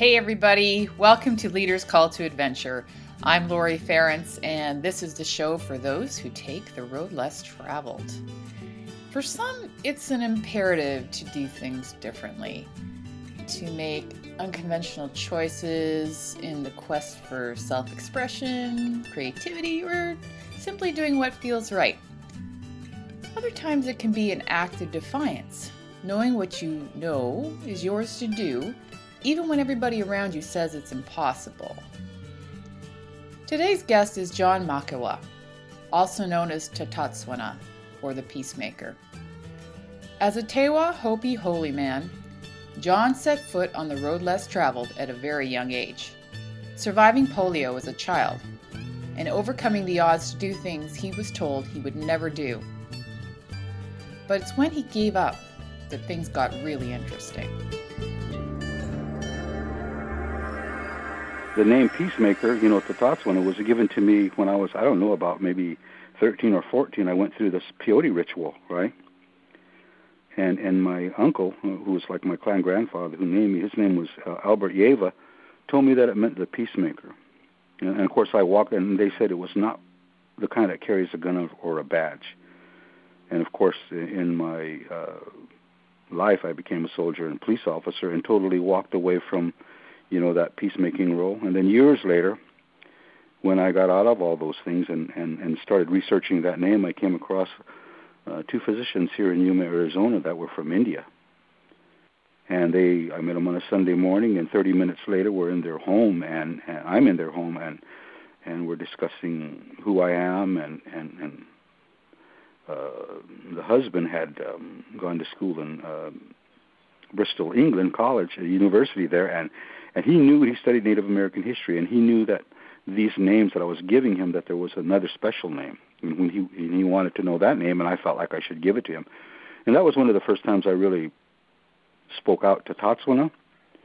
Hey, everybody. Welcome to Leaders Call to Adventure. I'm Lori Ference, and this is the show for those who take the road less traveled. For some, it's an imperative to do things differently, to make unconventional choices in the quest for self expression, creativity, or simply doing what feels right. Other times, it can be an act of defiance, knowing what you know is yours to do even when everybody around you says it's impossible. Today's guest is John Mahkewa, also known as Tatas'juanna, or the Peacemaker. As a Tewa Hopi holy man, John set foot on the road less traveled at a very young age, surviving polio as a child, and overcoming the odds to do things he was told he would never do. But it's when he gave up that things got really interesting. The name Peacemaker, you know, Tatas'juanna, was given to me when I was, I don't know, about maybe 13 or 14. I went through this peyote ritual, right? And and my uncle, who was like my clan grandfather, who named me, his name was uh, Albert Yava, told me that it meant the peacemaker. And, and of course, I walked, and they said it was not the kind that carries a gun or a badge. And of course, in my uh, life, I became a soldier and police officer, and totally walked away from you know, that peacemaking role. And then years later, when I got out of all those things and, and, and started researching that name, I came across uh, two physicians here in Yuma, Arizona that were from India. And they, I met them on a Sunday morning, and 30 minutes later, we're in their home, and, and I'm in their home, and and we're discussing who I am, and and and uh, the husband had um, gone to school in uh, Bristol, England, college, a university there, and and he knew he studied Native American history, and he knew that these names that I was giving him that there was another special name, and when he and he wanted to know that name, and I felt like I should give it to him, and that was one of the first times I really spoke out to Tatas'juanna.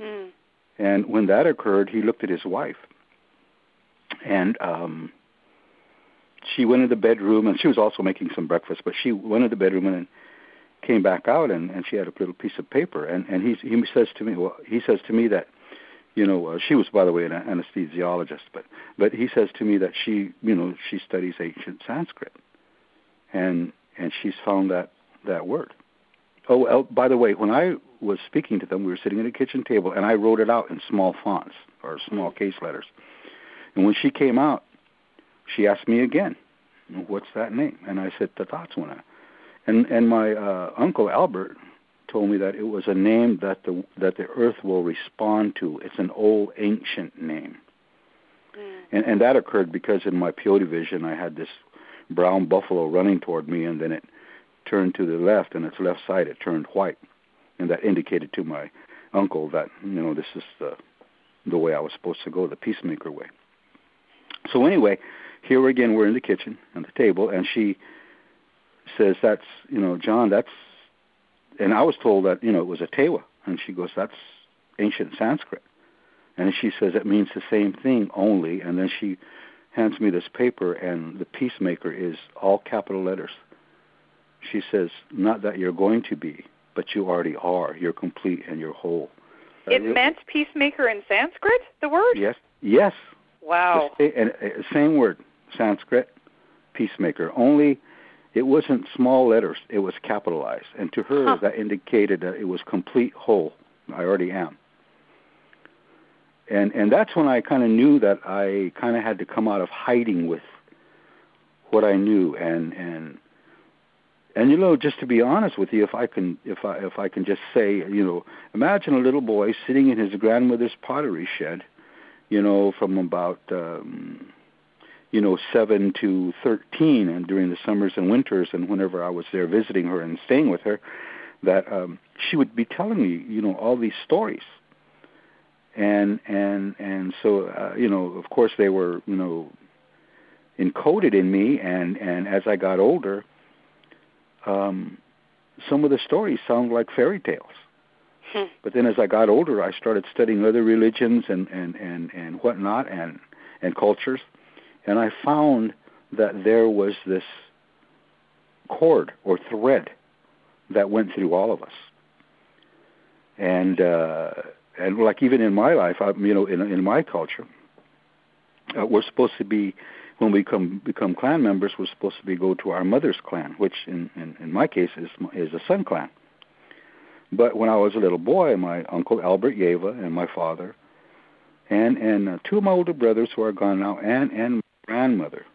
Mm. And when that occurred, he looked at his wife, and um, she went in the bedroom, and she was also making some breakfast, but she went in the bedroom and came back out, and, and she had a little piece of paper, and and he he says to me, well, he says to me that you know, uh, she was, by the way, an anesthesiologist, but but he says to me that she, you know, she studies ancient Sanskrit, and and she's found that that word. Oh, well, by the way, when I was speaking to them, we were sitting at a kitchen table, and I wrote it out in small fonts or small case letters. And when she came out, she asked me again, "What's that name?" And I said, "Tatas'juanna." And and my uh, uncle Albert told me that it was a name that the that the earth will respond to. It's an old ancient name. Mm. And and that occurred because in my peyote vision I had this brown buffalo running toward me and then it turned to the left and its left side it turned white. And that indicated to my uncle that, you know, this is the the way I was supposed to go, the peacemaker way. So anyway, here again we're in the kitchen at the table and she says that's you know, John, that's and I was told that you know it was a tewa, and she goes, "That's ancient Sanskrit," and she says it means the same thing only, and then she hands me this paper, and the peacemaker is all capital letters. She says, "Not that you're going to be, but you already are. You're complete and you're whole." It really, meant peacemaker in Sanskrit. The word. Yes. Yes. Wow. The, and, uh, same word, Sanskrit, peacemaker. Only it wasn't small letters, it was capitalized. And to her, huh. that indicated that it was complete whole. I already am. And and that's when I kind of knew that I kind of had to come out of hiding with what I knew and and and you know just to be honest with you if I can if I if I can just say you know imagine a little boy sitting in his grandmother's pottery shed you know from about um you know, seven to thirteen, and during the summers and winters, and whenever I was there visiting her and staying with her, that um, she would be telling me, you know, all these stories. And and and so, uh, you know, of course, they were, you know, encoded in me. And and as I got older, um, some of the stories sound like fairy tales. Hmm. But then, as I got older, I started studying other religions and and and and whatnot, and and cultures and I found that there was this cord or thread that went through all of us. And uh, and like even in my life, I, you know, in in my culture, uh, we're supposed to be when we come become clan members, we're supposed to be go to our mother's clan, which in in, in my case is is a Sun clan. But when I was a little boy, my uncle Albert Yava and my father, and and uh, two of my older brothers who are gone now, and and grandmother,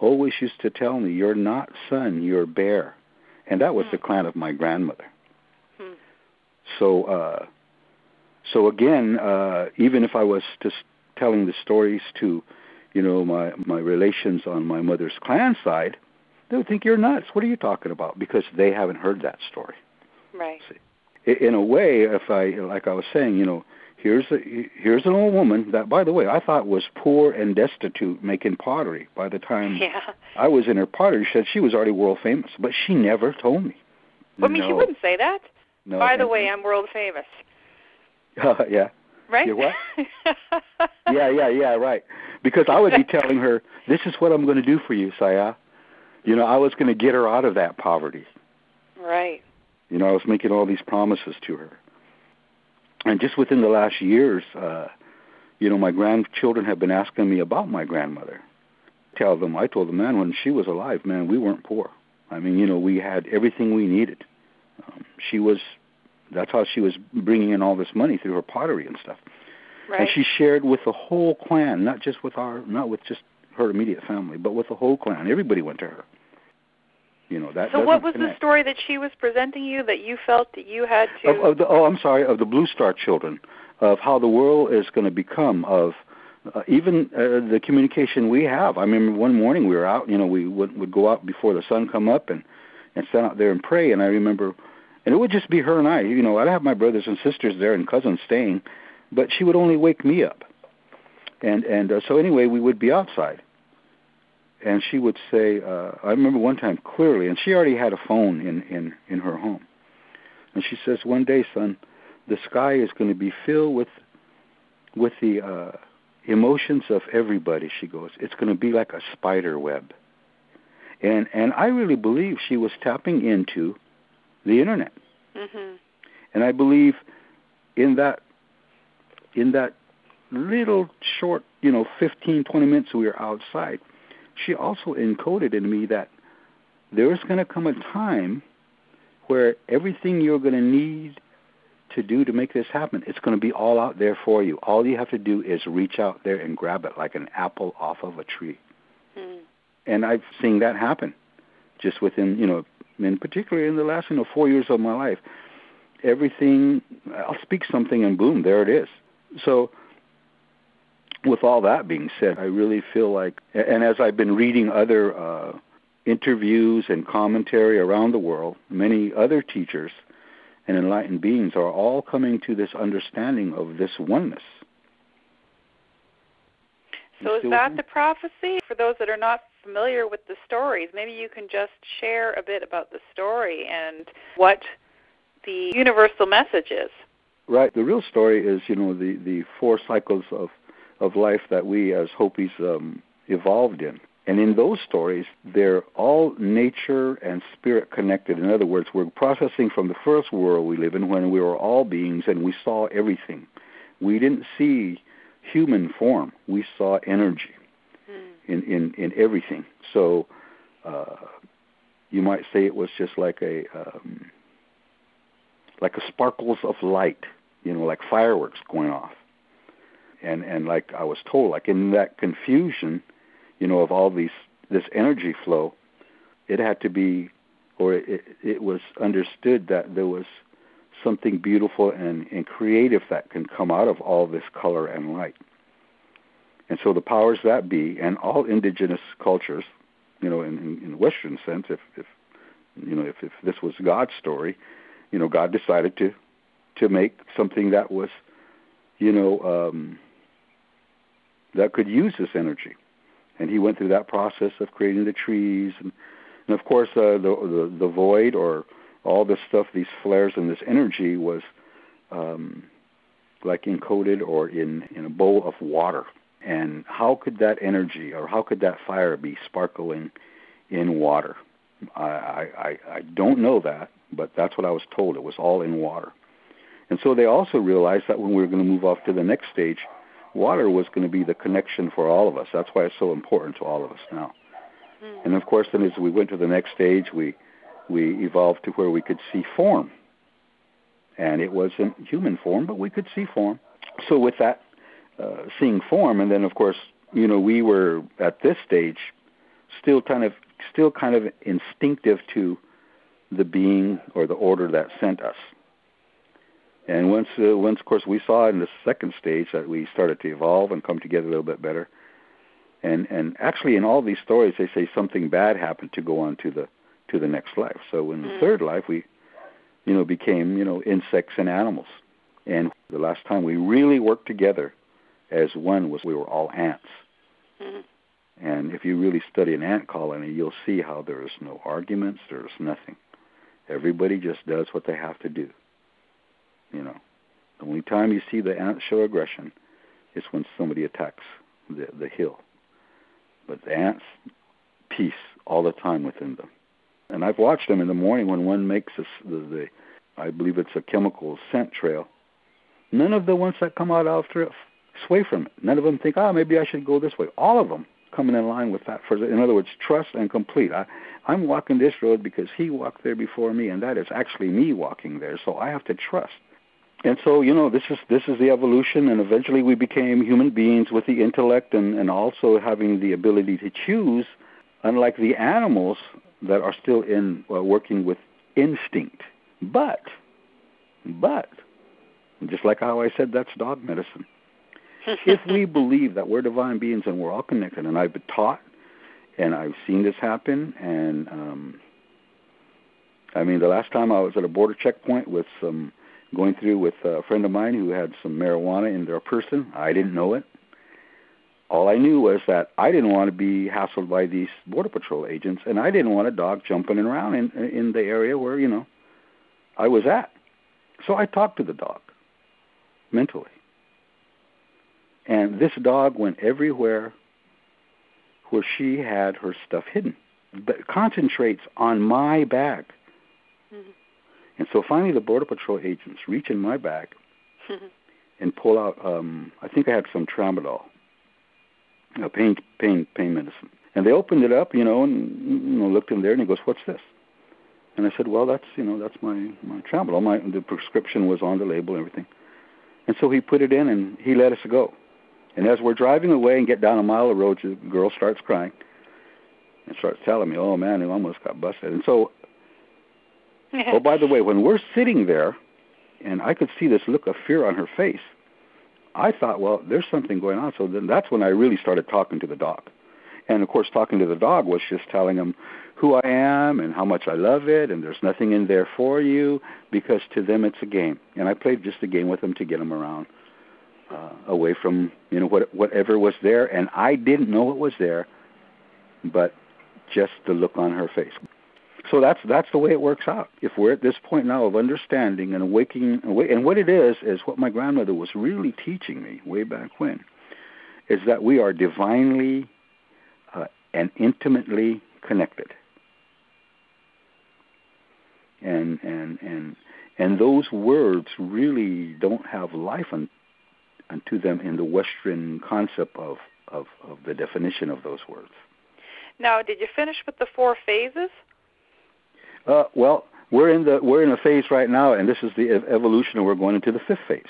always used to tell me, "You're not Sun, you're Bear," and that was mm. the clan of my grandmother. Mm. So, uh, so again, uh, even if I was just telling the stories to you know, my my relations on my mother's clan side, they would think you're nuts. What are you talking about? Because they haven't heard that story. Right. See, in a way, if I like I was saying, you know, here's a here's an old woman that, by the way, I thought was poor and destitute, making pottery. By the time yeah. I was in her pottery shed, she was already world famous, but she never told me. Well, I mean, no. she wouldn't say that. No, By the way, I'm world famous. Uh, yeah. Right. You what? yeah, yeah, yeah, right. Because I would be telling her, "This is what I'm going to do for you, Saya." You know, I was going to get her out of that poverty. Right. You know, I was making all these promises to her. And just within the last years, uh, you know, my grandchildren have been asking me about my grandmother. Tell them, I told them, man, when she was alive, man, we weren't poor. I mean, you know, we had everything we needed. Um, she was, that's how she was bringing in all this money through her pottery and stuff. Right. And she shared with the whole clan, not just with our, not with just her immediate family, but with the whole clan. Everybody went to her. You know that. So, what was connect. the story that she was presenting you that you felt that you had to? Of, of the, oh, I'm sorry, of the Blue Star children, of how the world is going to become, of uh, even uh, the communication we have. I remember one morning we were out. You know, we would, would go out before the sun come up and and stand out there and pray. And I remember, and it would just be her and I. You know, I'd have my brothers and sisters there and cousins staying, but she would only wake me up. And and uh, so anyway, we would be outside and she would say, uh, I remember one time clearly, and she already had a phone in in in her home, and she says, one day, son, the sky is going to be filled with with the uh, emotions of everybody. She goes, it's going to be like a spider web, and and I really believe she was tapping into the internet, mm-hmm. and I believe in that in that little short, you know, 15, 20 minutes we were outside she also encoded in me that there is going to come a time where everything you're going to need to do to make this happen, it's going to be all out there for you. All you have to do is reach out there and grab it like an apple off of a tree. Mm. And I've seen that happen just within, you know, in particularly in the last, you know, four years of my life. Everything, I'll speak something and boom, there it is. So with all that being said, I really feel like, and as I've been reading other uh, interviews and commentary around the world, many other teachers and enlightened beings are all coming to this understanding of this oneness. So, is that the prophecy? For those that are not familiar with the stories, maybe you can just share a bit about the story and what the universal message is. Right. The real story is, you know, the, the four cycles of of life that we as Hopis um, evolved in. And in those stories, they're all nature and spirit connected. In other words, we're processing from the first world we live in when we were all beings and we saw everything. We didn't see human form, we saw energy mm. in, in, in everything. So uh, you might say it was just like a um, like a sparkles of light, you know, like fireworks going off and and like I was told, like in that confusion, you know, of all these this energy flow, it had to be, or it, it was understood that there was something beautiful and, and creative that can come out of all this color and light. And so the powers that be, and all indigenous cultures, you know, in, in, in Western sense, if, if you know, if, if this was God's story, you know, God decided to to make something that was, you know, um, that could use this energy. And he went through that process of creating the trees, and, and of course, uh, the, the the void or all this stuff, these flares and this energy was um, like encoded or in in a bowl of water. And how could that energy or how could that fire be sparkling in water? I, I, I don't know that, but that's what I was told. It was all in water. And so they also realized that when we were going to move off to the next stage, water was going to be the connection for all of us. That's why it's so important to all of us now. Mm. And of course, then as we went to the next stage, we we evolved to where we could see form. And it wasn't human form, but we could see form. So with that, uh, seeing form, and then of course, you know, we were at this stage still kind of still kind of instinctive to the being or the order that sent us. And once, uh, once of course, we saw in the second stage that we started to evolve and come together a little bit better. And and actually, in all these stories, they say something bad happened to go on to the to the next life. So in the mm. third life, we, you know, became you know insects and animals. And the last time we really worked together as one was we were all ants. Mm. And if you really study an ant colony, you'll see how there's no arguments, there's nothing. Everybody just does what they have to do. You know, the only time you see the ants show aggression is when somebody attacks the the hill. But the ants, peace all the time within them. And I've watched them in the morning when one makes this, the, the I believe it's a chemical scent trail. None of the ones that come out after it sway from it. None of them think, oh, maybe I should go this way. All of them coming in line with that. For in other words, trust and complete. I, I'm walking this road because he walked there before me, and that is actually me walking there. So I have to trust. And so you know, this is this is the evolution, and eventually we became human beings with the intellect and and also having the ability to choose. Unlike the animals that are still in uh, working with instinct, but but just like how I said that's dog medicine if we believe that we're divine beings and we're all connected, and I've been taught and I've seen this happen, and um, I mean, the last time I was at a border checkpoint with some going through with a friend of mine who had some marijuana in their person, I didn't know it. All I knew was that I didn't want to be hassled by these border patrol agents, and I didn't want a dog jumping around in in the area where you know I was at. So I talked to the dog mentally. And this dog went everywhere where she had her stuff hidden, but concentrates on my bag. And so finally, the border patrol agents reach in my bag and pull out. Um, I think I had some tramadol, a pain pain pain medicine. And they opened it up, you know, and you know looked in there, and he goes, "What's this?" And I said, "Well, that's you know that's my my tramadol. My the prescription was on the label and everything." And so he put it in, and he let us go. And as we're driving away and get down a mile of road, the girl starts crying and starts telling me, "Oh man, he almost got busted." And so, oh by the way, when we're sitting there, and I could see this look of fear on her face, I thought, well, there's something going on. So then that's when I really started talking to the dog. And of course, talking to the dog was just telling him who I am and how much I love it, and there's nothing in there for you because to them it's a game. And I played just a game with them to get them around uh, away from you know what whatever was there, and I didn't know it was there, but just the look on her face. So that's that's the way it works out. If we're at this point now of understanding and awakening, and what it is is what my grandmother was really teaching me way back when, is that we are divinely uh, and intimately connected. And and and and those words really don't have life un, and to them in the Western concept of, of, of the definition of those words. Now, did you finish with the four phases? Uh, well, we're in the we're in a phase right now, and this is the evolution, and we're going into the fifth phase.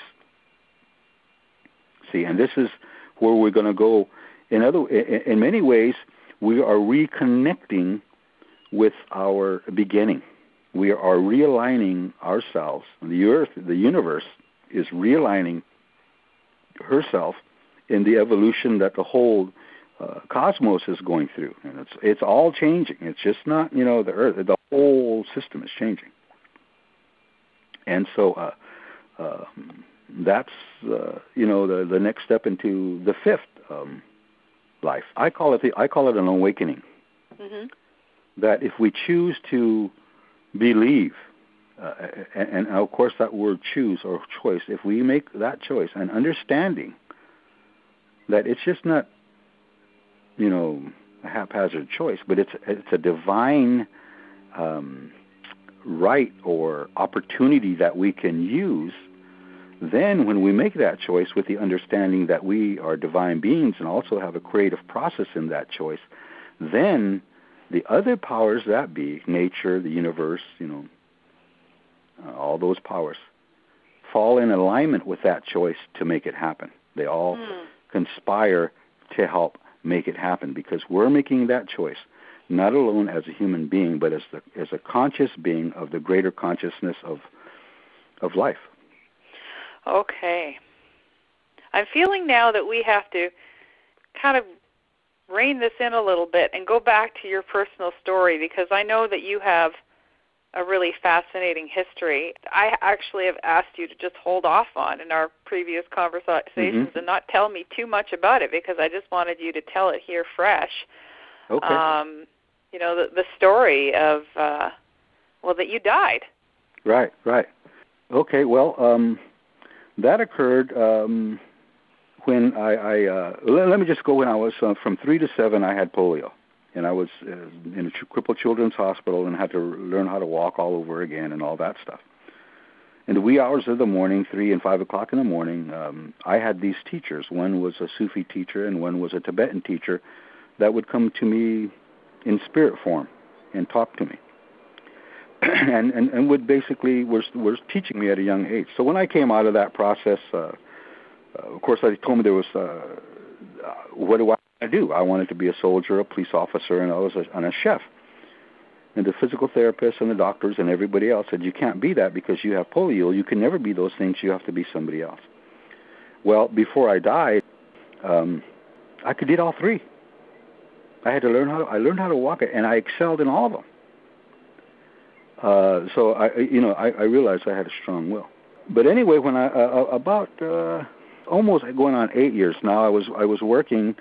See, and this is where we're going to go. In other, in, many ways, we are reconnecting with our beginning. We are realigning ourselves. The earth, the universe, is realigning herself in the evolution that the whole uh, cosmos is going through, and it's it's all changing. It's just not you know the Earth; the whole system is changing, and so uh, uh, that's uh, you know the the next step into the fifth um, life. I call it the I call it an awakening. Mm-hmm. That if we choose to believe uh, and, and of course that word choose or choice, if we make that choice and understanding that it's just not, you know, a haphazard choice, but it's it's a divine um, right or opportunity that we can use Then, when we make that choice with the understanding that we are divine beings and also have a creative process in that choice, then the other powers that be, nature, the universe, you know, uh, all those powers, fall in alignment with that choice to make it happen. They all mm. conspire to help make it happen because we're making that choice not alone as a human being but as the as a conscious being of the greater consciousness of of life. Okay. I'm feeling now that we have to kind of rein this in a little bit and go back to your personal story because I know that you have a really fascinating history. I actually have asked you to just hold off on in our previous conversations mm-hmm. and not tell me too much about it because I just wanted you to tell it here fresh. Okay. Um, you know the the story of uh, well that you died. Right, right. Okay, well, um, that occurred um, when I, I uh, let, let me just go when I was uh, from three to seven. I had polio and I was uh, in a crippled children's hospital and had to learn how to walk all over again and all that stuff. In the wee hours of the morning, three and five o'clock in the morning, um, I had these teachers. One was a Sufi teacher and one was a Tibetan teacher that would come to me in spirit form and talk to me. and, and and would basically was was teaching me at a young age. So when I came out of that process, uh, uh, of course, they told me there was uh, uh what do I I do. I wanted to be a soldier, a police officer, and I was a, and a chef. And the physical therapists and the doctors and everybody else said, you can't be that because you have polio. You can never be those things. You have to be somebody else. Well, before I died, um, I could did all three. I had to learn how. To, I learned how to walk it, and I excelled in all of them. Uh, so I, you know, I, I realized I had a strong will. But anyway, when I uh, about uh, almost going on eight years now, I was I was working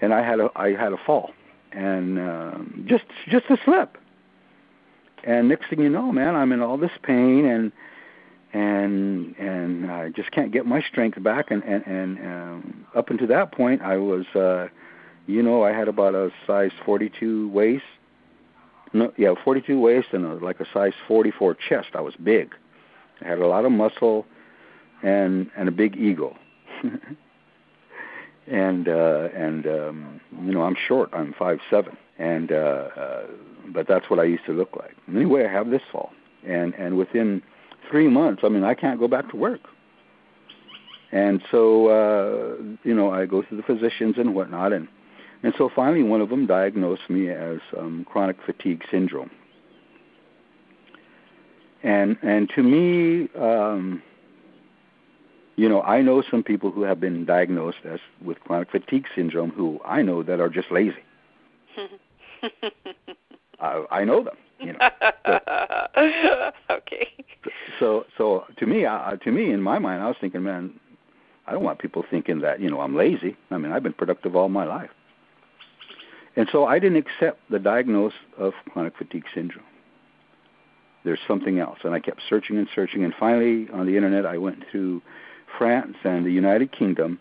and I had a I had a fall, and um, just just a slip. And next thing you know, man, I'm in all this pain and and and I just can't get my strength back. And and and um, up until that point, I was, uh, you know, I had about a size 42 waist. No, yeah, 42 waist and a, like a size 44 chest. I was big. I had a lot of muscle and and a big ego. and uh, and um, you know I'm short. I'm five seven, and uh, uh, but that's what I used to look like. Anyway, I have this fall, and and within three months, I mean I can't go back to work. And so uh, you know I go to the physicians and whatnot, and and so finally one of them diagnosed me as um, chronic fatigue syndrome. And and to me. Um, you know, I know some people who have been diagnosed as with chronic fatigue syndrome who I know that are just lazy. I, I know them. You know. So, okay. So, so to me, uh, to me, in my mind, I was thinking, man, I don't want people thinking that you know I'm lazy. I mean, I've been productive all my life, and so I didn't accept the diagnosis of chronic fatigue syndrome. There's something else, and I kept searching and searching, and finally on the internet, I went to France and the United Kingdom,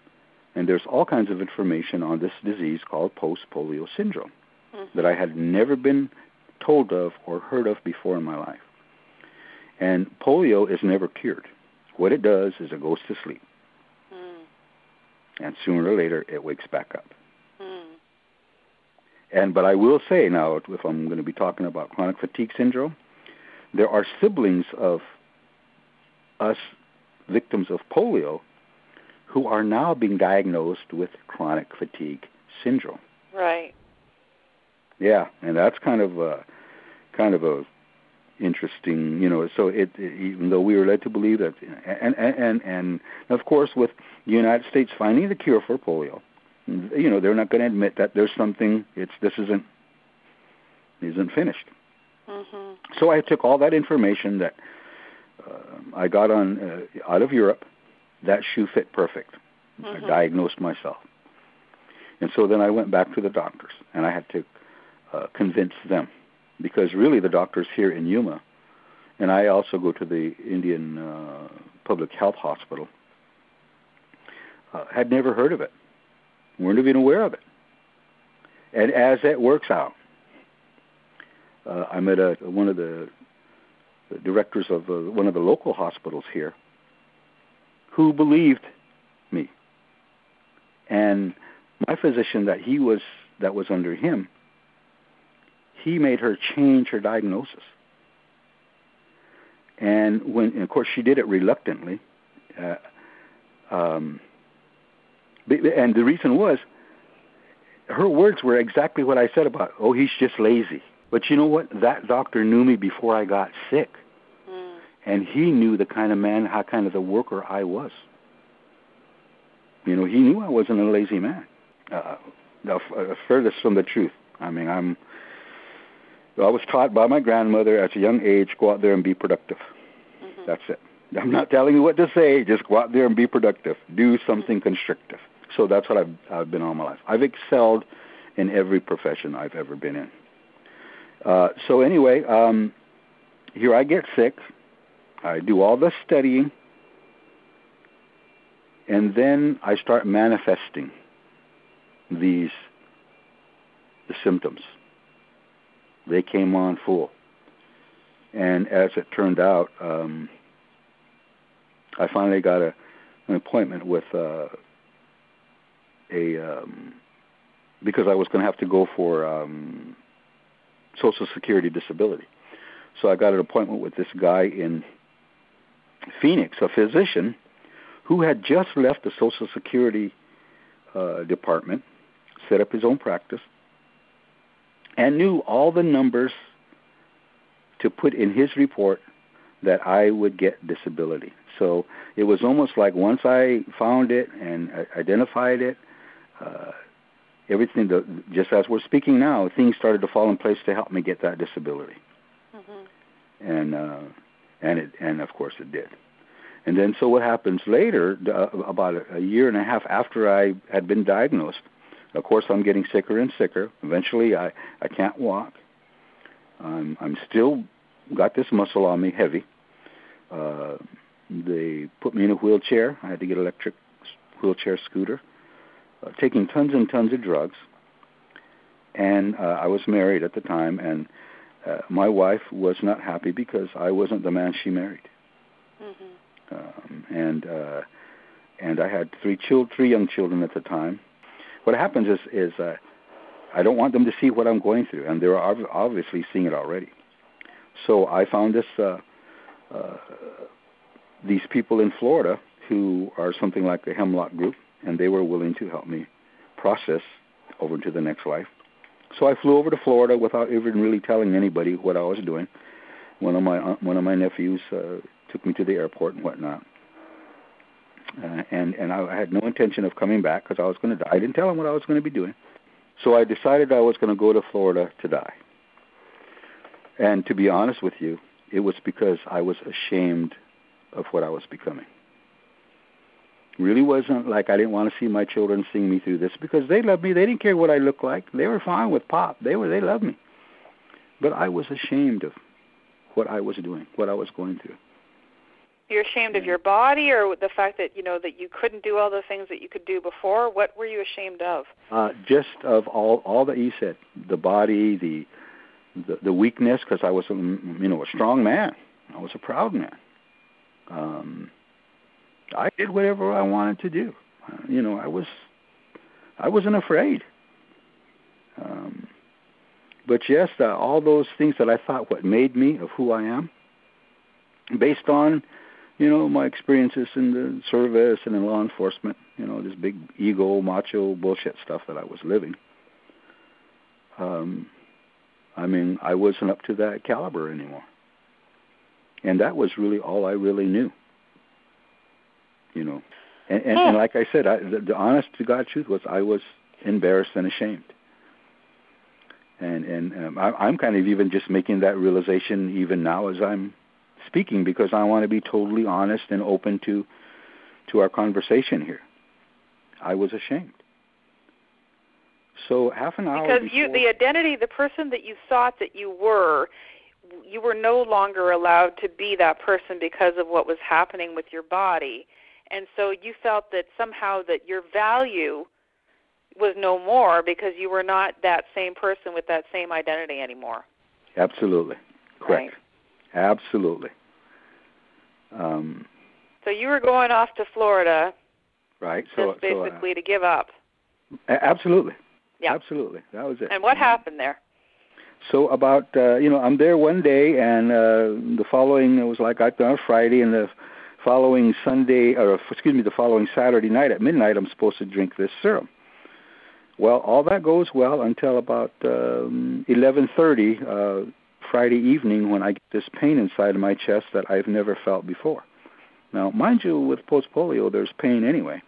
and there's all kinds of information on this disease called post-polio syndrome mm-hmm. that I had never been told of or heard of before in my life. And polio is never cured. What it does is it goes to sleep. Mm. And sooner or later it wakes back up. And but I will say now if I'm going to be talking about chronic fatigue syndrome, there are siblings of us victims of polio who are now being diagnosed with chronic fatigue syndrome. Right. Yeah, and that's kind of a kind of a interesting, you know. So it, it even though we were led to believe that, and and and, and of course with the United States finding the cure for polio, you know, they're not going to admit that there's something. It's this isn't isn't finished. Mm-hmm. So I took all that information that uh, I got on uh, out of Europe. That shoe fit perfect. Mm-hmm. I diagnosed myself, and so then I went back to the doctors, and I had to uh, convince them, because really the doctors here in Yuma, and I also go to the Indian uh, Public Health Hospital, uh, had never heard of it, weren't even aware of it, and as that works out, uh, I met a, one of the the directors of uh, one of the local hospitals here, who believed me. And my physician that he was that was under him, he made her change her diagnosis. And when, and of course, she did it reluctantly. Uh, um, and the reason was, her words were exactly what I said about, oh, he's just lazy. But you know what? That doctor knew me before I got sick. Mm. And he knew the kind of man, how kind of the worker I was. You know, he knew I wasn't a lazy man. Uh, the uh, furthest from the truth. I mean, I'm. I was taught by my grandmother at a young age, go out there and be productive. Mm-hmm. That's it. I'm not telling you what to say. Just go out there and be productive. Do something constructive. So that's what I've, I've been all my life. I've excelled in every profession I've ever been in. Uh, so anyway, um, here I get sick. I do all the studying, and then I start manifesting these the symptoms. They came on full, and as it turned out, um, I finally got a, an appointment with uh, a um, because I was going to have to go for um, Social Security disability. So I got an appointment with this guy in Phoenix, a physician who had just left the Social Security uh, department, set up his own practice, and knew all the numbers to put in his report that I would get disability. So it was almost like once I found it and identified it, uh, everything, the, just as we're speaking now, things started to fall in place to help me get that disability. Mm-hmm. And uh, and it and of course it did. And then so what happens later, uh, about a, a year and a half after I had been diagnosed, of course I'm getting sicker and sicker. Eventually I I can't walk. I'm I'm still got this muscle on me heavy. Uh, they put me in a wheelchair. I had to get electric wheelchair scooter. Uh, taking tons and tons of drugs. And uh, I was married at the time, and uh, my wife was not happy because I wasn't the man she married. Mm-hmm. Um, and uh, and I had three chil- three young children at the time. What happens is is uh, I don't want them to see what I'm going through, and they're ob- obviously seeing it already. So I found this uh, uh, these people in Florida who are something like the Hemlock Group, and they were willing to help me process over to the next life. So I flew over to Florida without even really telling anybody what I was doing. One of my uh, one of my nephews uh, took me to the airport and whatnot, uh, and and I had no intention of coming back because I was going to die. I didn't tell him what I was going to be doing, so I decided I was going to go to Florida to die. And to be honest with you, it was because I was ashamed of what I was becoming really wasn't like I didn't want to see my children seeing me through this because they loved me. They didn't care what I looked like. They were fine with pop. They were they loved me. But I was ashamed of what I was doing, what I was going through. You're ashamed of your body or the fact that, you know, that you couldn't do all the things that you could do before? What were you ashamed of? Uh just of all all that you said. The body, the the, the weakness because I was a, you know, a strong man. I was a proud man. Um I did whatever I wanted to do. Uh, you know, I was I wasn't afraid. Um, but yes, uh, all those things that I thought what made me of who I am, based on, you know, my experiences in the service and in law enforcement, you know, this big ego, macho bullshit stuff that I was living. Um, I mean, I wasn't up to that caliber anymore. And that was really all I really knew you know. And, and, and like I said, I, the, the honest to God truth was I was embarrassed and ashamed. And and um, I, I'm kind of even just making that realization even now as I'm speaking because I want to be totally honest and open to to our conversation here. I was ashamed. So half an hour because you the identity, the person that you thought that you were, you were no longer allowed to be that person because of what was happening with your body and so you felt that somehow that your value was no more because you were not that same person with that same identity anymore. Absolutely. Correct. Right. Absolutely. Um, So you were going off to Florida, right? just So so, uh, basically to give up. absolutely, Yeah. absolutely, that was it. And what happened there? So about uh, you know I'm there one day and uh, the following it was like I on Friday and the following Sunday or excuse me the following Saturday night at midnight I'm supposed to drink this serum. Well, all that goes well until about um, 11:30 uh, Friday evening when I get this pain inside of my chest that I've never felt before. Now, mind you, with post polio, there's pain anyway,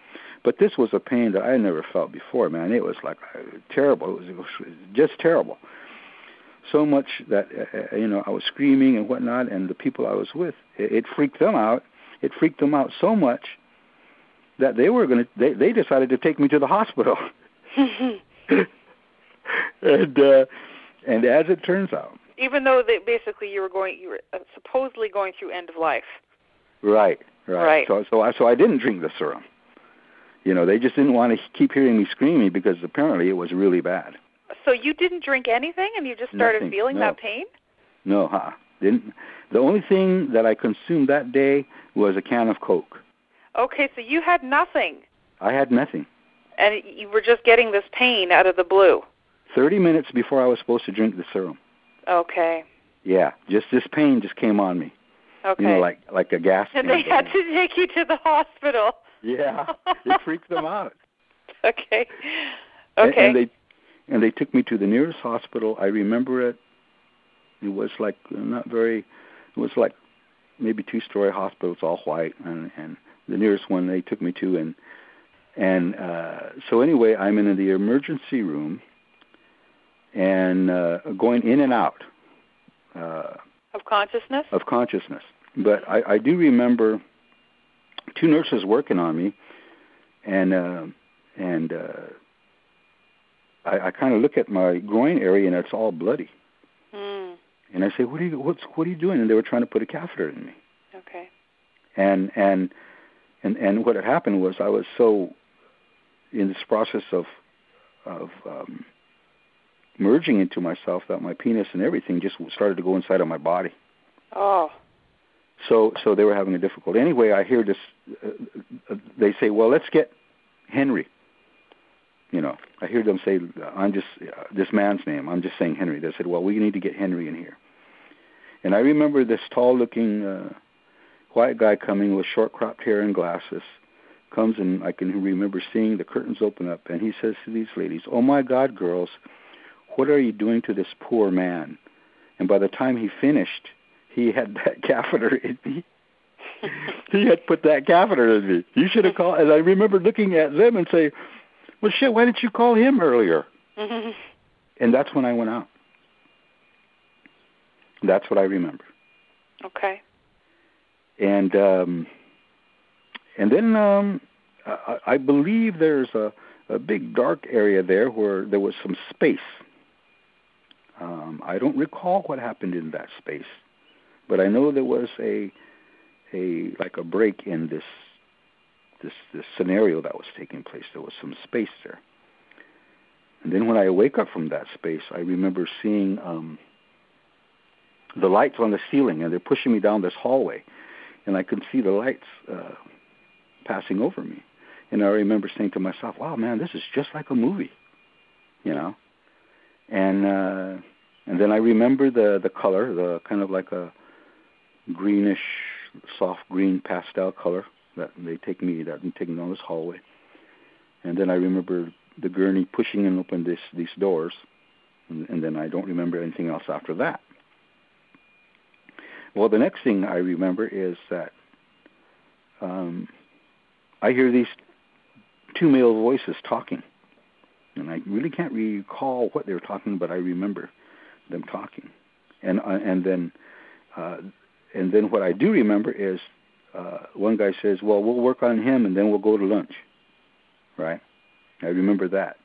but this was a pain that I never felt before. Man, it was like uh, terrible. It was, it was just terrible so much that uh, uh, you know I was screaming and whatnot, and the people I was with, it, it freaked them out. It freaked them out so much that they were going to. They they decided to take me to the hospital. and uh, and as it turns out, Even though they, basically you were going, you were uh, supposedly going through end of life. right, right. Right. So so I so I didn't drink the serum. You know, they just didn't want to keep hearing me screaming because apparently it was really bad. So you didn't drink anything, and you just started Nothing, feeling no. that pain. No, huh? Didn't. The only thing that I consumed that day was a can of Coke. Okay, so you had nothing, I had nothing. and you were just getting this pain out of the blue. 30 minutes before I was supposed to drink the serum. Okay. Yeah, just this pain just came on me. Okay. You know, like like a gas. and they had to take you to the hospital. Yeah, it freaked them out. Okay. And- Okay. And, they and they took me to the nearest hospital. I remember it. It was like not very. It was like maybe two-story hospital. It's all white, and and the nearest one they took me to, and and uh, so anyway, I'm in the emergency room, and uh, going in and out. Uh, of consciousness. of consciousness. But I, I do remember two nurses working on me, and uh, and uh, I, I kind of look at my groin area and it's all bloody. And I say, "What are you what's what are you doing?" And they were trying to put a catheter in me. Okay. And and and and what had happened was I was so in this process of of um, merging into myself that my penis and everything just started to go inside of my body. Oh. So so they were having a difficulty. Anyway, I hear this. Uh, uh, they say, "Well, let's get Henry." You know, I hear them say, "I'm just uh, this man's name." I'm just saying Henry. They said, "Well, we need to get Henry in here." And I remember this tall-looking uh, white guy coming with short cropped hair and glasses. Comes and I can remember seeing the curtains open up, and he says to these ladies, "Oh my God, girls, what are you doing to this poor man?" And by the time he finished, he had that catheter in me. he had put that catheter in me. You should have called. And I remember looking at them and say, "Well, shit, why didn't you call him earlier?" And that's when I went out. That's what I remember. okay. And um, and then um, I, I believe there's a, a big dark area there where there was some space. Um, I don't recall what happened in that space, but I know there was a a like a break in this this this scenario that was taking place. There was some space there. And then when I wake up from that space, I remember seeing um, the lights on the ceiling, and they're pushing me down this hallway, and I could see the lights uh, passing over me. And I remember saying to myself, "Wow, man, this is just like a movie," you know. And uh, and then I remember the the color, the kind of like a greenish, soft green pastel color that they take me that they take me down this hallway. And then I remember the gurney pushing and open this these doors, and, and then I don't remember anything else after that. Well, the next thing I remember is that um, I hear these two male voices talking, and I really can't recall what they were talking, but I remember them talking, and uh, and then uh, and then what I do remember is uh, one guy says, "Well, we'll work on him, and then we'll go to lunch." Right? I remember that.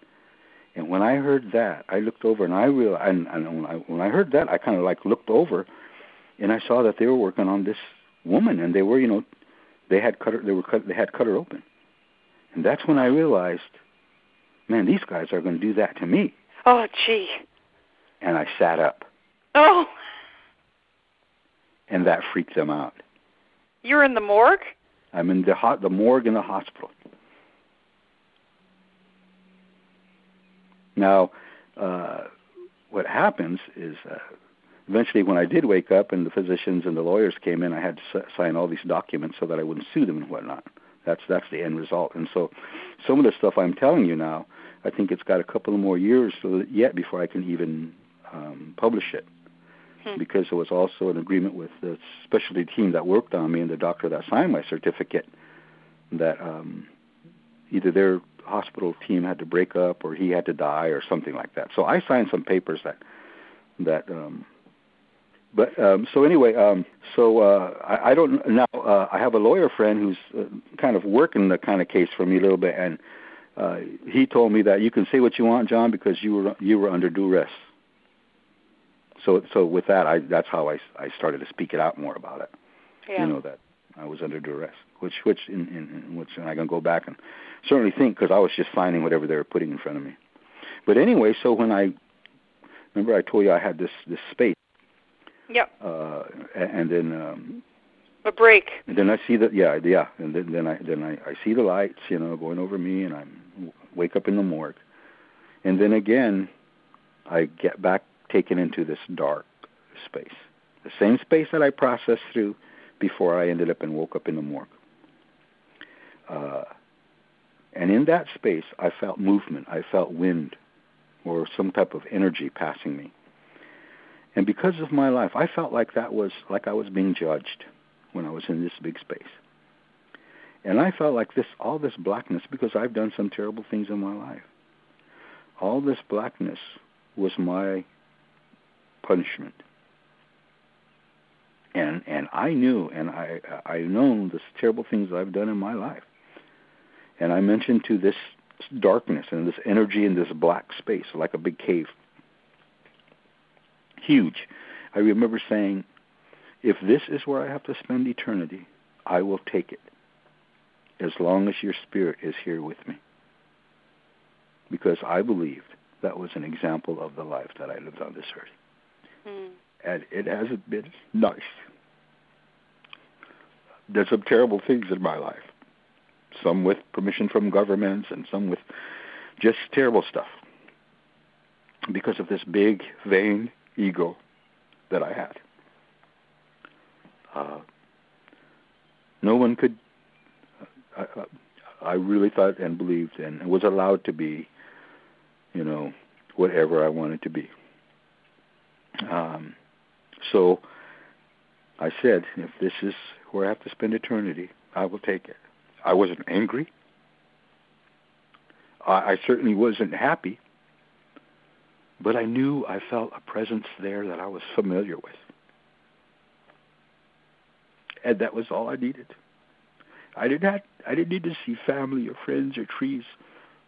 And when I heard that, I looked over and I realized, and, and when, I, when I heard that, I kind of like looked over, and I saw that they were working on this woman, and they were, you know, they had cut her, they were cut, they had cut her open, and that's when I realized, man, these guys are going to do that to me, Oh, gee. and I sat up, Oh, and that freaked them out. You're in the morgue. I'm in the hot, the morgue in the hospital. Now, uh, what happens is uh, eventually when I did wake up and the physicians and the lawyers came in, I had to s- sign all these documents so that I wouldn't sue them and whatnot. That's that's the end result. And so, some of the stuff I'm telling you now, I think it's got a couple more years yet before I can even um, publish it. Hmm. Because there was also an agreement with the specialty team that worked on me and the doctor that signed my certificate that um, either their hospital team had to break up or he had to die or something like that. So I signed some papers that that um, but um, so anyway, um, so uh, I, I don't now. Uh, I have a lawyer friend who's uh, kind of working the kind of case for me a little bit, and uh, he told me that you can say what you want, John, because you were you were under duress. So so with that, I that's how I I started to speak it out more about it. Yeah. You know that I was under duress, which which in, in, in which and I can go back and certainly think because I was just signing whatever they were putting in front of me. But anyway, so when I remember I told you I had this this space Yep. Uh, and then um, a break. And then I see that, yeah, yeah, and then then I then I, I see the lights, you know, going over me, and I wake up in the morgue, and then again, I get back taken into this dark space, the same space that I processed through before I ended up and woke up in the morgue. Uh, and in that space, I felt movement. I felt wind, or some type of energy passing me. And because of my life, I felt like that was like I was being judged when I was in this big space. And I felt like this all this blackness because I've done some terrible things in my life. All this blackness was my punishment. And and I knew and I I known the terrible things I've done in my life. And I mentioned to this darkness and this energy in this black space like a big cave huge. I remember saying, if this is where I have to spend eternity, I will take it as long as your spirit is here with me. Because I believed that was an example of the life that I lived on this earth. And it hasn't been nice. There's some terrible things in my life. Some with permission from governments and some with just terrible stuff. Because of this big, vain, ego that I had. Uh, no one could. I, I really thought and believed and was allowed to be, you know, whatever I wanted to be. Um, so I said, if this is where I have to spend eternity, I will take it. I wasn't angry. I, I certainly wasn't happy but I knew I felt a presence there that I was familiar with. And that was all I needed. I did not I didn't need to see family or friends or trees,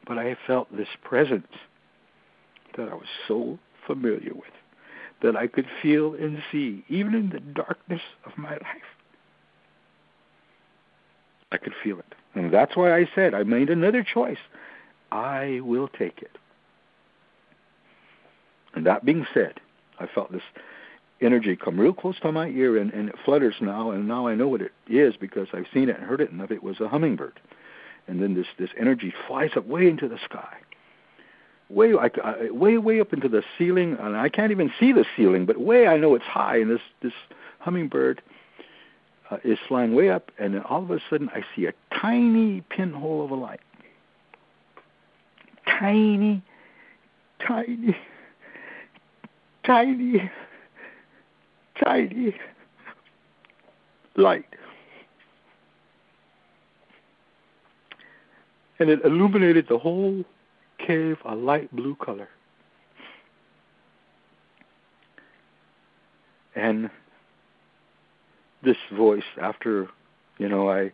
but I felt this presence that I was so familiar with that I could feel and see even in the darkness of my life. I could feel it. And that's why I said I made another choice. I will take it. And that being said, I felt this energy come real close to my ear and, and it flutters now and now I know what it is because I've seen it and heard it and it was a hummingbird. And then this this energy flies up way into the sky. Way I, way way up into the ceiling and I can't even see the ceiling but way I know it's high and this this hummingbird uh, is flying way up and then all of a sudden I see a tiny pinhole of a light. Tiny tiny tiny, tiny light. And it illuminated the whole cave a light blue color. And this voice, after, you know, I,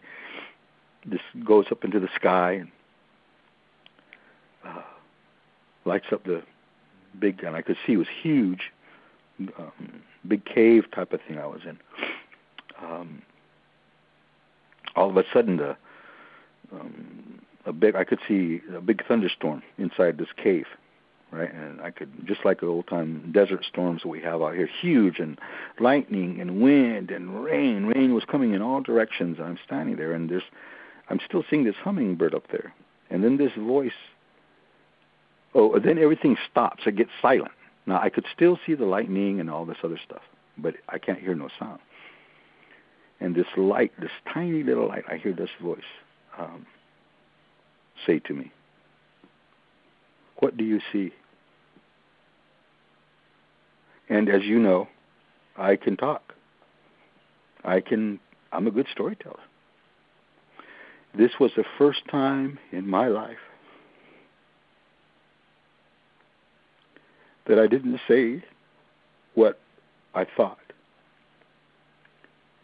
this goes up into the sky and uh, lights up the big, and I could see it was huge, um, big cave type of thing I was in. Um, all of a sudden, the um, a big I could see a big thunderstorm inside this cave, right? And I could just like the old time desert storms that we have out here, huge and lightning and wind and rain. Rain was coming in all directions. I'm standing there, and there's, I'm still seeing this hummingbird up there, and then this voice. Oh, then everything stops. It gets silent. Now I could still see the lightning and all this other stuff, but I can't hear no sound. And this light, this tiny little light, I hear this voice um, say to me, "What do you see?" And as you know, I can talk. I can, I'm a good storyteller. This was the first time in my life that I didn't say what I thought,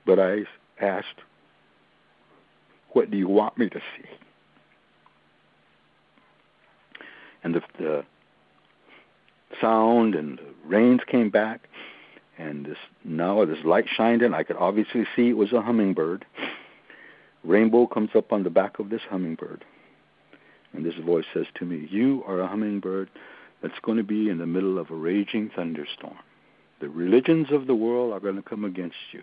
but I asked, What do you want me to see? And the, the sound and the rains came back, and this now this light shined in. I could obviously see it was a hummingbird. Rainbow comes up on the back of this hummingbird, and this voice says to me, "You are a hummingbird that's going to be in the middle of a raging thunderstorm. The religions of the world are going to come against you,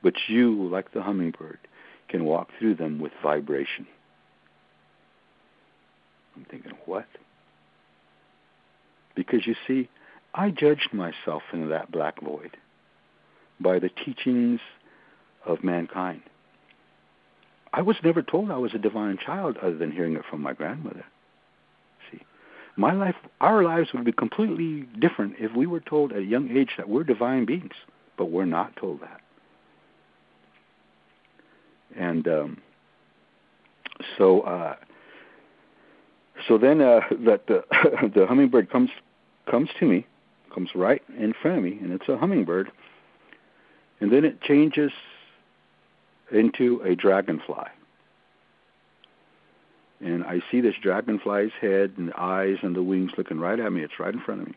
but you, like the hummingbird, can walk through them with vibration." I'm thinking, what? Because you see, I judged myself in that black void by the teachings of mankind. I was never told I was a divine child other than hearing it from my grandmother. See, my life, our lives would be completely different if we were told at a young age that we're divine beings, but we're not told that. And um, so, uh, so then uh, that the the hummingbird comes comes to me, comes right in front of me, and it's a hummingbird, and then it changes into a dragonfly. And I see this dragonfly's head and eyes and the wings looking right at me. It's right in front of me.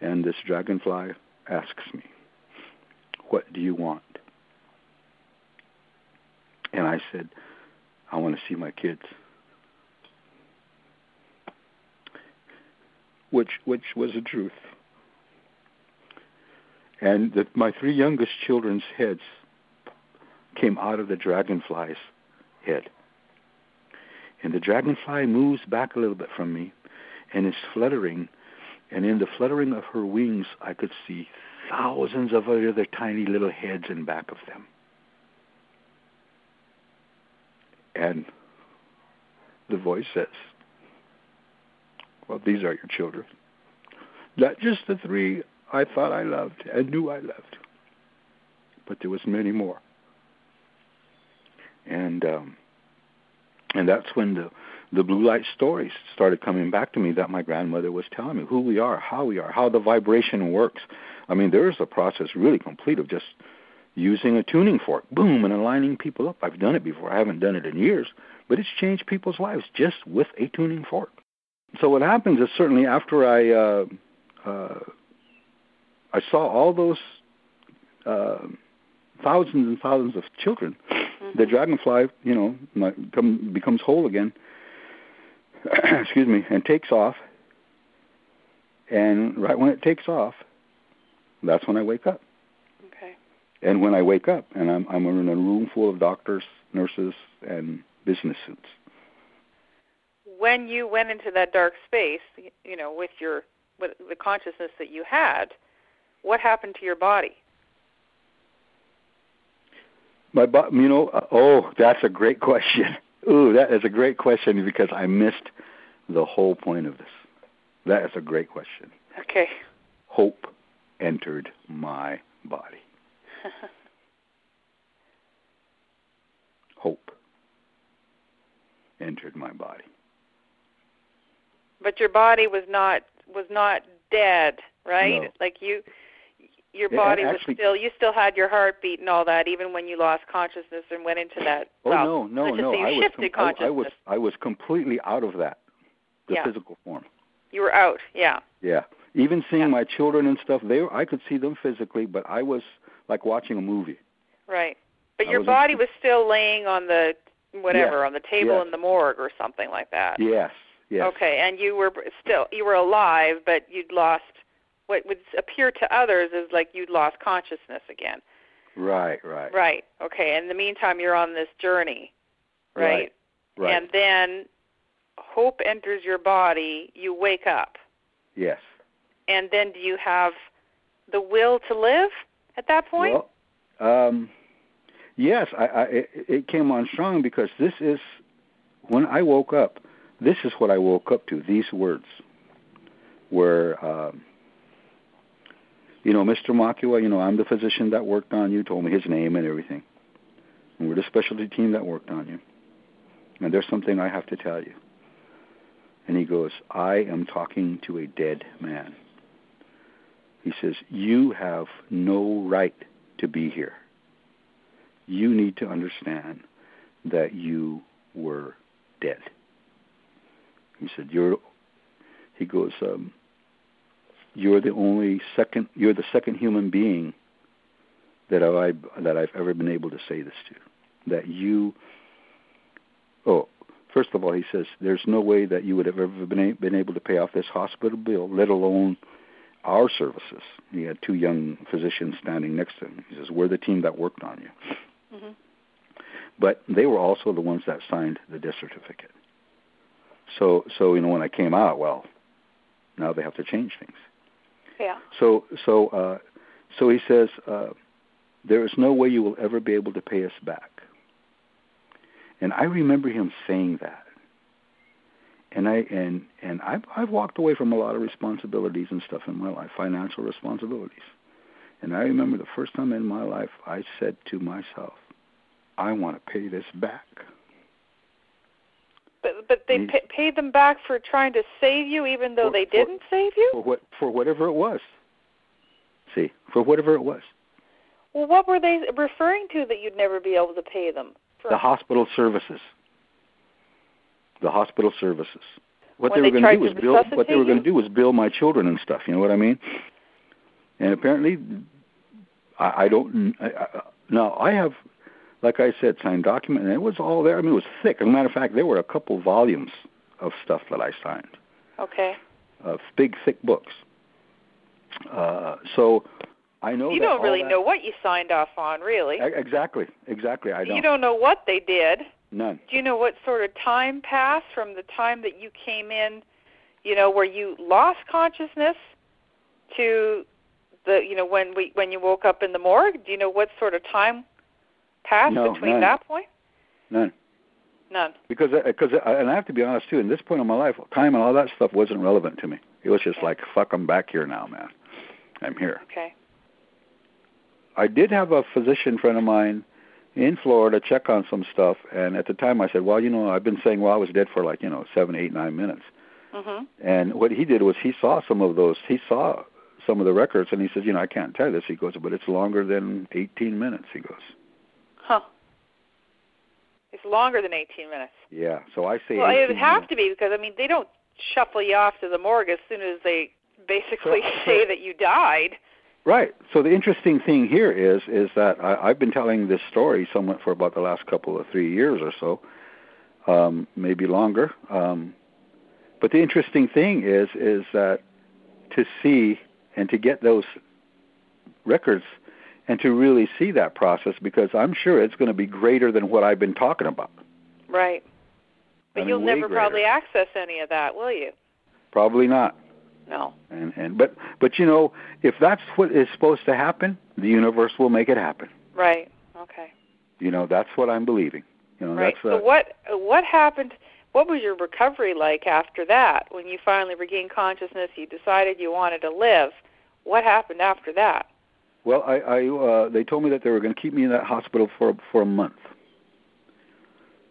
And this dragonfly asks me, What do you want? And I said, I want to see my kids. Which which was the truth. And that my three youngest children's heads came out of the dragonfly's head. And the dragonfly moves back a little bit from me and is fluttering. And in the fluttering of her wings, I could see thousands of other tiny little heads in back of them. And the voice says, well, these are your children. Not just the three I thought I loved and knew I loved, but there was many more. And um, and that's when the the blue light stories started coming back to me that my grandmother was telling me who we are, how we are, how the vibration works. I mean, there is a process really complete of just using a tuning fork, boom, and aligning people up. I've done it before. I haven't done it in years, but it's changed people's lives just with a tuning fork so what happens is certainly after I uh, uh, I saw all those uh, thousands and thousands of children, mm-hmm. the dragonfly, you know, come, becomes whole again. excuse me, and takes off. And right when it takes off, that's when I wake up. Okay. And when I wake up, and I'm I'm in a room full of doctors, nurses, and business suits when you went into that dark space, you know, with your with the consciousness that you had, what happened to your body? My body, you know, uh, oh, that's a great question. Ooh, that is a great question because I missed the whole point of this. That is a great question. Okay. Hope entered my body. Hope entered my body. But your body was not was not dead, right? No. Like you your Yeah, body actually- was still you still had your heartbeat and all that even when you lost consciousness and went into that Oh well, no, no, no! I was shifted com- I, consciousness. I was I was completely out of that, the Yeah. physical form. you were out, yeah. Yeah, even seeing Yeah. my children and stuff, they were, I could see them physically, but I was like watching a movie. Right. But I your was body in- was still laying on the whatever, on the table yes. in the morgue or something like that. Yes, Yes. Okay, and you were still you were alive, but you'd lost what would appear to others as like you'd lost consciousness again. Right, right. Right. Okay. And in the meantime, you're on this journey. Right. Right. And then hope enters your body. You wake up, yes. and then do you have the will to live at that point? Well, um, yes, I, I, it, it came on strong because this is when I woke up. This is what I woke up to. These words were, um, you know, Mr. Mahkewa. You know, I'm the physician that worked on you. Told me his name and everything. And we're the specialty team that worked on you. And there's something I have to tell you. And he goes, I am talking to a dead man. He says, You have no right to be here. You need to understand that you were dead. He said, You're he goes, um, you're the only second you're the second human being that I that I've ever been able to say this to. That you oh first of all he says there's no way that you would have ever been, been able to pay off this hospital bill, let alone our services. He had two young physicians standing next to him. He says, We're the team that worked on you. Mhm. But they were also the ones that signed the death certificate. So so you know when I came out, well, now they have to change things. Yeah. So so uh so he says, uh, there is no way you will ever be able to pay us back. And I remember him saying that. And I and and I've I've walked away from a lot of responsibilities and stuff in my life, financial responsibilities. And I remember the first time in my life I said to myself, I want to pay this back. But but they Mm. pa- paid them back for trying to save you, even though For- they didn't save you. For what for whatever it was. See, for whatever it was. Well, what were they referring to that you'd never be able to pay them? For? The hospital services. The hospital services. What When they were going to do was bill. What they were going to do was bill my children and stuff. You know what I mean? And apparently, I, I don't. I, I, now I have, like I said, signed document, and it was all there. I mean, it was thick. As a matter of fact, there were a couple volumes of stuff that I signed, okay. of big, thick books. Uh, so I know You don't really that- know what you signed off on, really. Exactly, exactly. I don't. You don't know what they did. None. Do you know what sort of time passed from the time that you came in, you know, where you lost consciousness to the, you know, when we when you woke up in the morgue? Do you know what sort of time passed No, between none. that point? None. None. because because and I have to be honest too. In this point in my life, time and all that stuff wasn't relevant to me. It was just like, fuck, I'm back here now, man. I'm here. Okay. I did have a physician friend of mine in Florida check on some stuff, and at the time I said, well, you know, I've been saying, well, I was dead for like you know seven, eight, nine minutes. Mhm. And what he did was he saw some of those. He saw some of the records, and he says, you know, I can't tell you this. He goes, but it's longer than 18 minutes. He goes, Huh. It's longer than 18 minutes. yeah. So I say, Well, it would have minutes. to be because I mean they don't shuffle you off to the morgue as soon as they basically So- say that you died. Right. So the interesting thing here is is that I, I've been telling this story somewhat for about the last couple of three years or so, um, maybe longer. Um, but the interesting thing is is that to see and to get those records and to really see that process because I'm sure it's going to be greater than what I've been talking about. Right. But I mean, you'll never greater. probably access any of that, will you? Probably not. No. And and but but you know if that's what is supposed to happen, the universe will make it happen. Right. Okay. You know that's what I'm believing. You know right. that's so uh, what what happened? What was your recovery like after that? When you finally regained consciousness, you decided you wanted to live. What happened after that? Well, I, I uh, they told me that they were going to keep me in that hospital for for a month,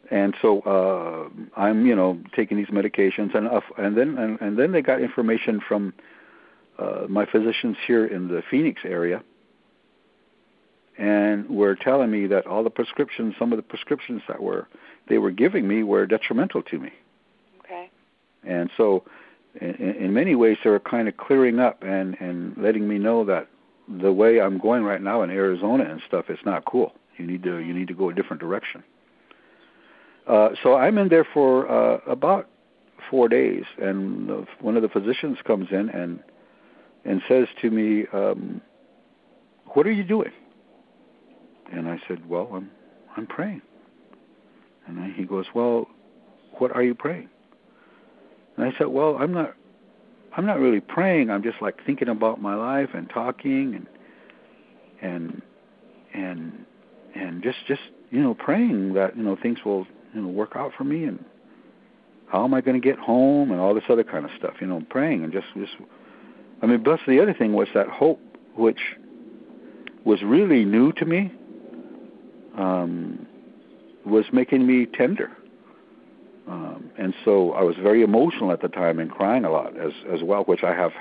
and so uh, I'm you know taking these medications, and uh, and then and, and then they got information from uh, my physicians here in the Phoenix area, and were telling me that all the prescriptions, some of the prescriptions that were they were giving me were detrimental to me. Okay. And so, in, in many ways, they were kind of clearing up and and letting me know that the way I'm going right now in Arizona and stuff, it's not cool. You need to you need to go a different direction. Uh, so I'm in there for uh, about four days, and the, one of the physicians comes in and and says to me, um, "What are you doing?" And I said, "Well, I'm I'm praying." And he goes, "Well, what are you praying?" And I said, "Well, I'm not I'm not really praying. I'm just like thinking about my life and talking and and and and just just you know praying that you know things will you know work out for me and how am I going to get home and all this other kind of stuff. You know, praying and just just. I mean, plus the other thing was that hope, which was really new to me, um, was making me tender. Um, and so I was very emotional at the time and crying a lot as as well, which I have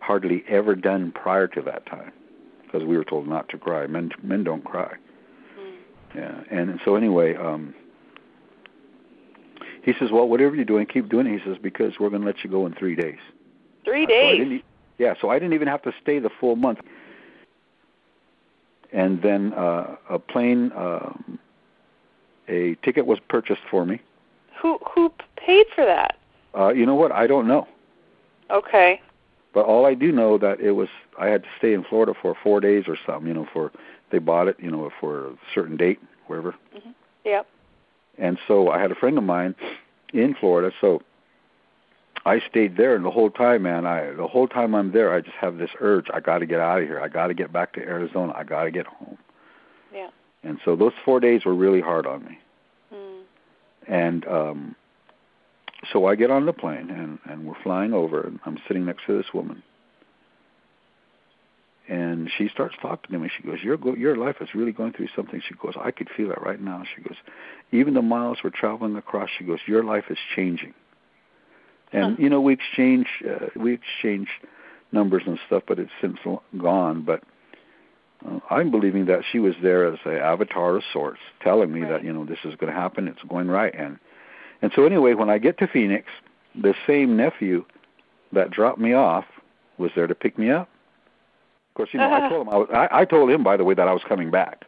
hardly ever done prior to that time, because we were told not to cry. Men men don't cry. Mm. Yeah, and so anyway, um, he says, "Well, whatever you're doing, keep doing it." He says, "Because we're going to let you go in three days." Three days. So yeah, so I didn't even have to stay the full month. And then uh, a plane, uh, a ticket was purchased for me who who paid for that? Uh, you know what? I don't know. Okay. But all I do know that it was I had to stay in Florida for four days or something. You know, for they bought it. You know, for a certain date, wherever. Mm-hmm. Yep. And so I had a friend of mine in Florida, so I stayed there, and the whole time, man, I the whole time I'm there, I just have this urge. I got to get out of here. I got to get back to Arizona. I got to get home. Yeah. And so those four days were really hard on me. And um, so I get on the plane and, and we're flying over and I'm sitting next to this woman. And she starts talking to me. She goes, "Your go- your life is really going through something." She goes, "I could feel it right now." She goes, "Even the miles we're traveling across." She goes, "Your life is changing." And huh. you know, we exchange uh, we exchange numbers and stuff, but it's since gone. But I'm believing that she was there as an avatar of sorts, telling me right. that you know this is going to happen, it's going right, and and so anyway, when I get to Phoenix, the same nephew that dropped me off was there to pick me up. Of course, you know, uh-huh. I told him I, was, I, I told him by the way that I was coming back.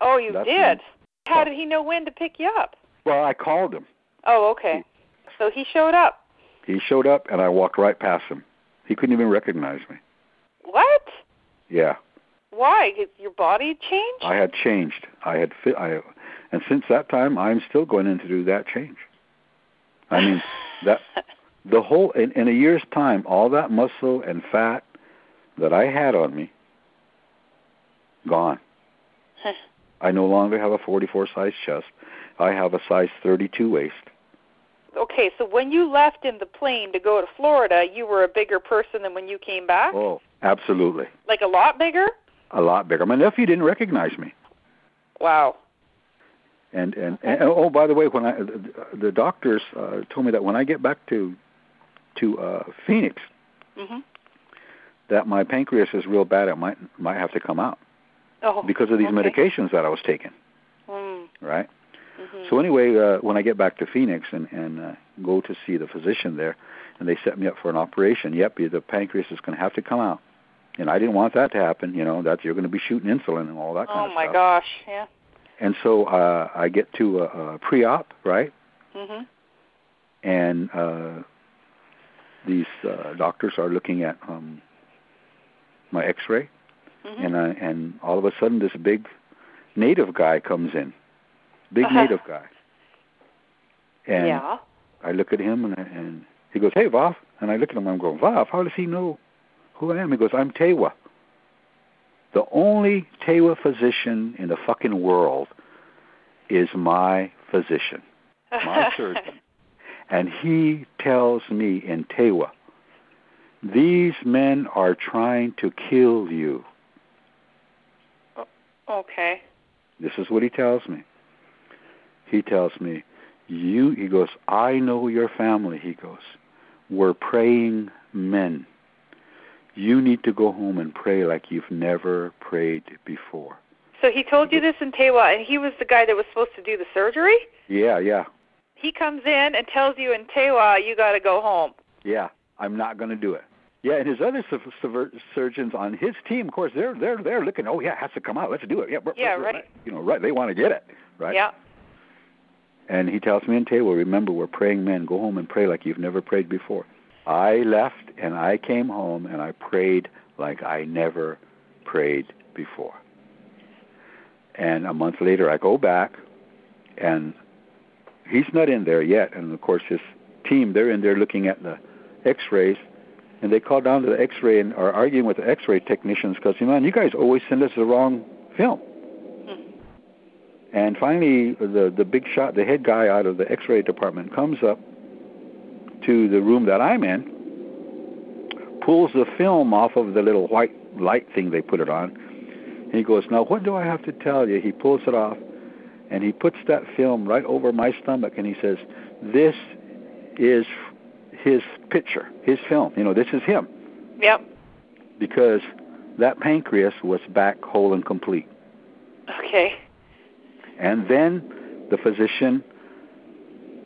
Oh, you That's did. How did he know when to pick you up? Well, I called him. Oh, okay. So he showed up. He showed up, and I walked right past him. He couldn't even recognize me. What? Yeah. Why? Your body changed? I had changed. I had fit. I, and since that time, I'm still going in to do that change. I mean, that the whole in, in a year's time, all that muscle and fat that I had on me, gone. I no longer have a 44 size chest. I have a size 32 waist. Okay, so when you left in the plane to go to Florida, you were a bigger person than when you came back? Oh, absolutely. Like a lot bigger? A lot bigger. My nephew didn't recognize me. Wow. And and, and oh, by the way, when I the, the doctors uh, told me that when I get back to to uh, Phoenix, mm-hmm. that my pancreas is real bad. It might might have to come out oh, because of these okay. medications that I was taking. Mm. Right. Mm-hmm. So anyway, uh, when I get back to Phoenix and and uh, go to see the physician there, and they set me up for an operation. Yep, the pancreas is going to have to come out and I didn't want that to happen. You know that you're going to be shooting insulin and all that kind oh of stuff. Oh my gosh, yeah. And so uh, I get to a, a pre-op, right? Mhm. And uh, these uh, doctors are looking at um, my X-ray, mm-hmm. and I, and all of a sudden this big native guy comes in, big uh-huh. native guy. And yeah. I look at him and, I, and he goes, "Hey, Vav," and I look at him. And I'm going, "Vav, how does he know who I am? He goes, I'm Tewa. The only Tewa physician in the fucking world is my physician, my surgeon. And he tells me in Tewa, these men are trying to kill you. Okay. This is what he tells me. He tells me, you, he goes, I know your family, he goes. We're praying men you need to go home and pray like you've never prayed before. So he told you this in Tewa, and he was the guy that was supposed to do the surgery? Yeah, yeah. He comes in and tells you in Tewa, you got to go home. Yeah, I'm not going to do it. Yeah, and his other surgeons on his team, of course, they're they're they're looking. Oh yeah, it has to come out. Let's do it. Yeah, yeah, right. right. You know, right? They want to get it, right? Yeah. And he tells me in Tewa, remember, we're praying men. Go home and pray like you've never prayed before. I left and I came home and I prayed like I never prayed before. And a month later, I go back, and he's not in there yet. And of course, his team, they're in there looking at the x rays. And they call down to the x ray and are arguing with the x ray technicians because, you know, you guys always send us the wrong film. Hmm. And finally, the the big shot, the head guy out of the X-ray department comes up to the room that I'm in, pulls the film off of the little white light thing they put it on. And he goes, "Now, what do I have to tell you?" He pulls it off, and he puts that film right over my stomach, and he says, "This is his picture, his film. You know, this is him." Yep. Because that pancreas was back whole and complete. Okay. And then the physician,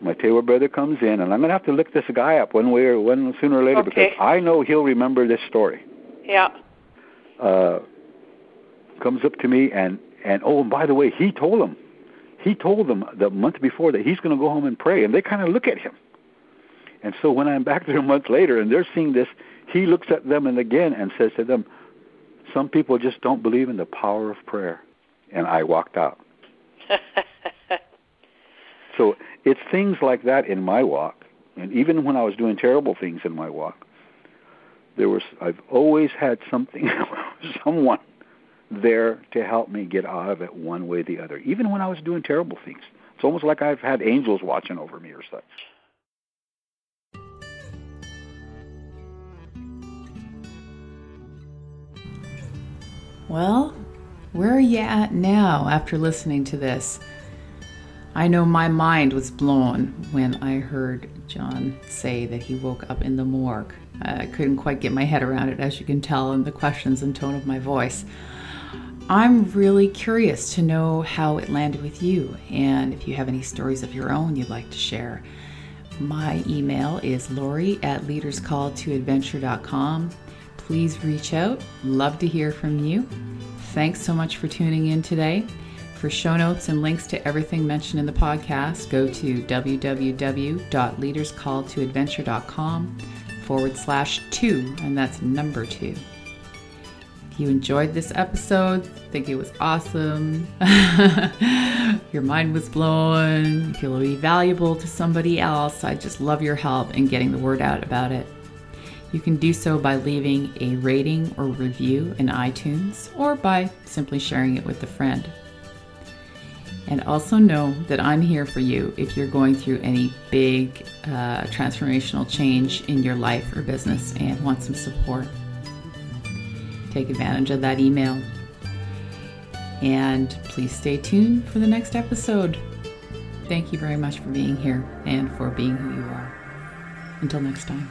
my Tewa brother, comes in, and I'm going to have to look this guy up one way or one sooner or later Okay. because I know he'll remember this story. Yeah. Uh, comes up to me and and oh, and by the way, he told them, he told them the month before that he's going to go home and pray, and they kind of look at him. And so when I'm back there a month later and they're seeing this, he looks at them and again and says to them, "Some people just don't believe in the power of prayer." And I walked out. So it's things like that in my walk, and even when I was doing terrible things in my walk, there was I've always had something, someone there to help me get out of it one way or the other. Even when I was doing terrible things, it's almost like I've had angels watching over me or such. Well, where are you at now after listening to this? I know my mind was blown when I heard John say that he woke up in the morgue. I couldn't quite get my head around it, as you can tell in the questions and tone of my voice. I'm really curious to know how it landed with you, and if you have any stories of your own you'd like to share. My email is lori at leaderscalltoadventure.com. Please reach out. Love to hear from you. Thanks so much for tuning in today. For show notes and links to everything mentioned in the podcast, go to www.leaderscalltoadventure.com forward slash two, and that's number two. If you enjoyed this episode, think it was awesome, your mind was blown, if you feel it'll be valuable to somebody else, I just love your help in getting the word out about it. You can do so by leaving a rating or review in iTunes or by simply sharing it with a friend. And also know that I'm here for you if you're going through any big uh, transformational change in your life or business and want some support. Take advantage of that email. And please stay tuned for the next episode. Thank you very much for being here and for being who you are. Until next time.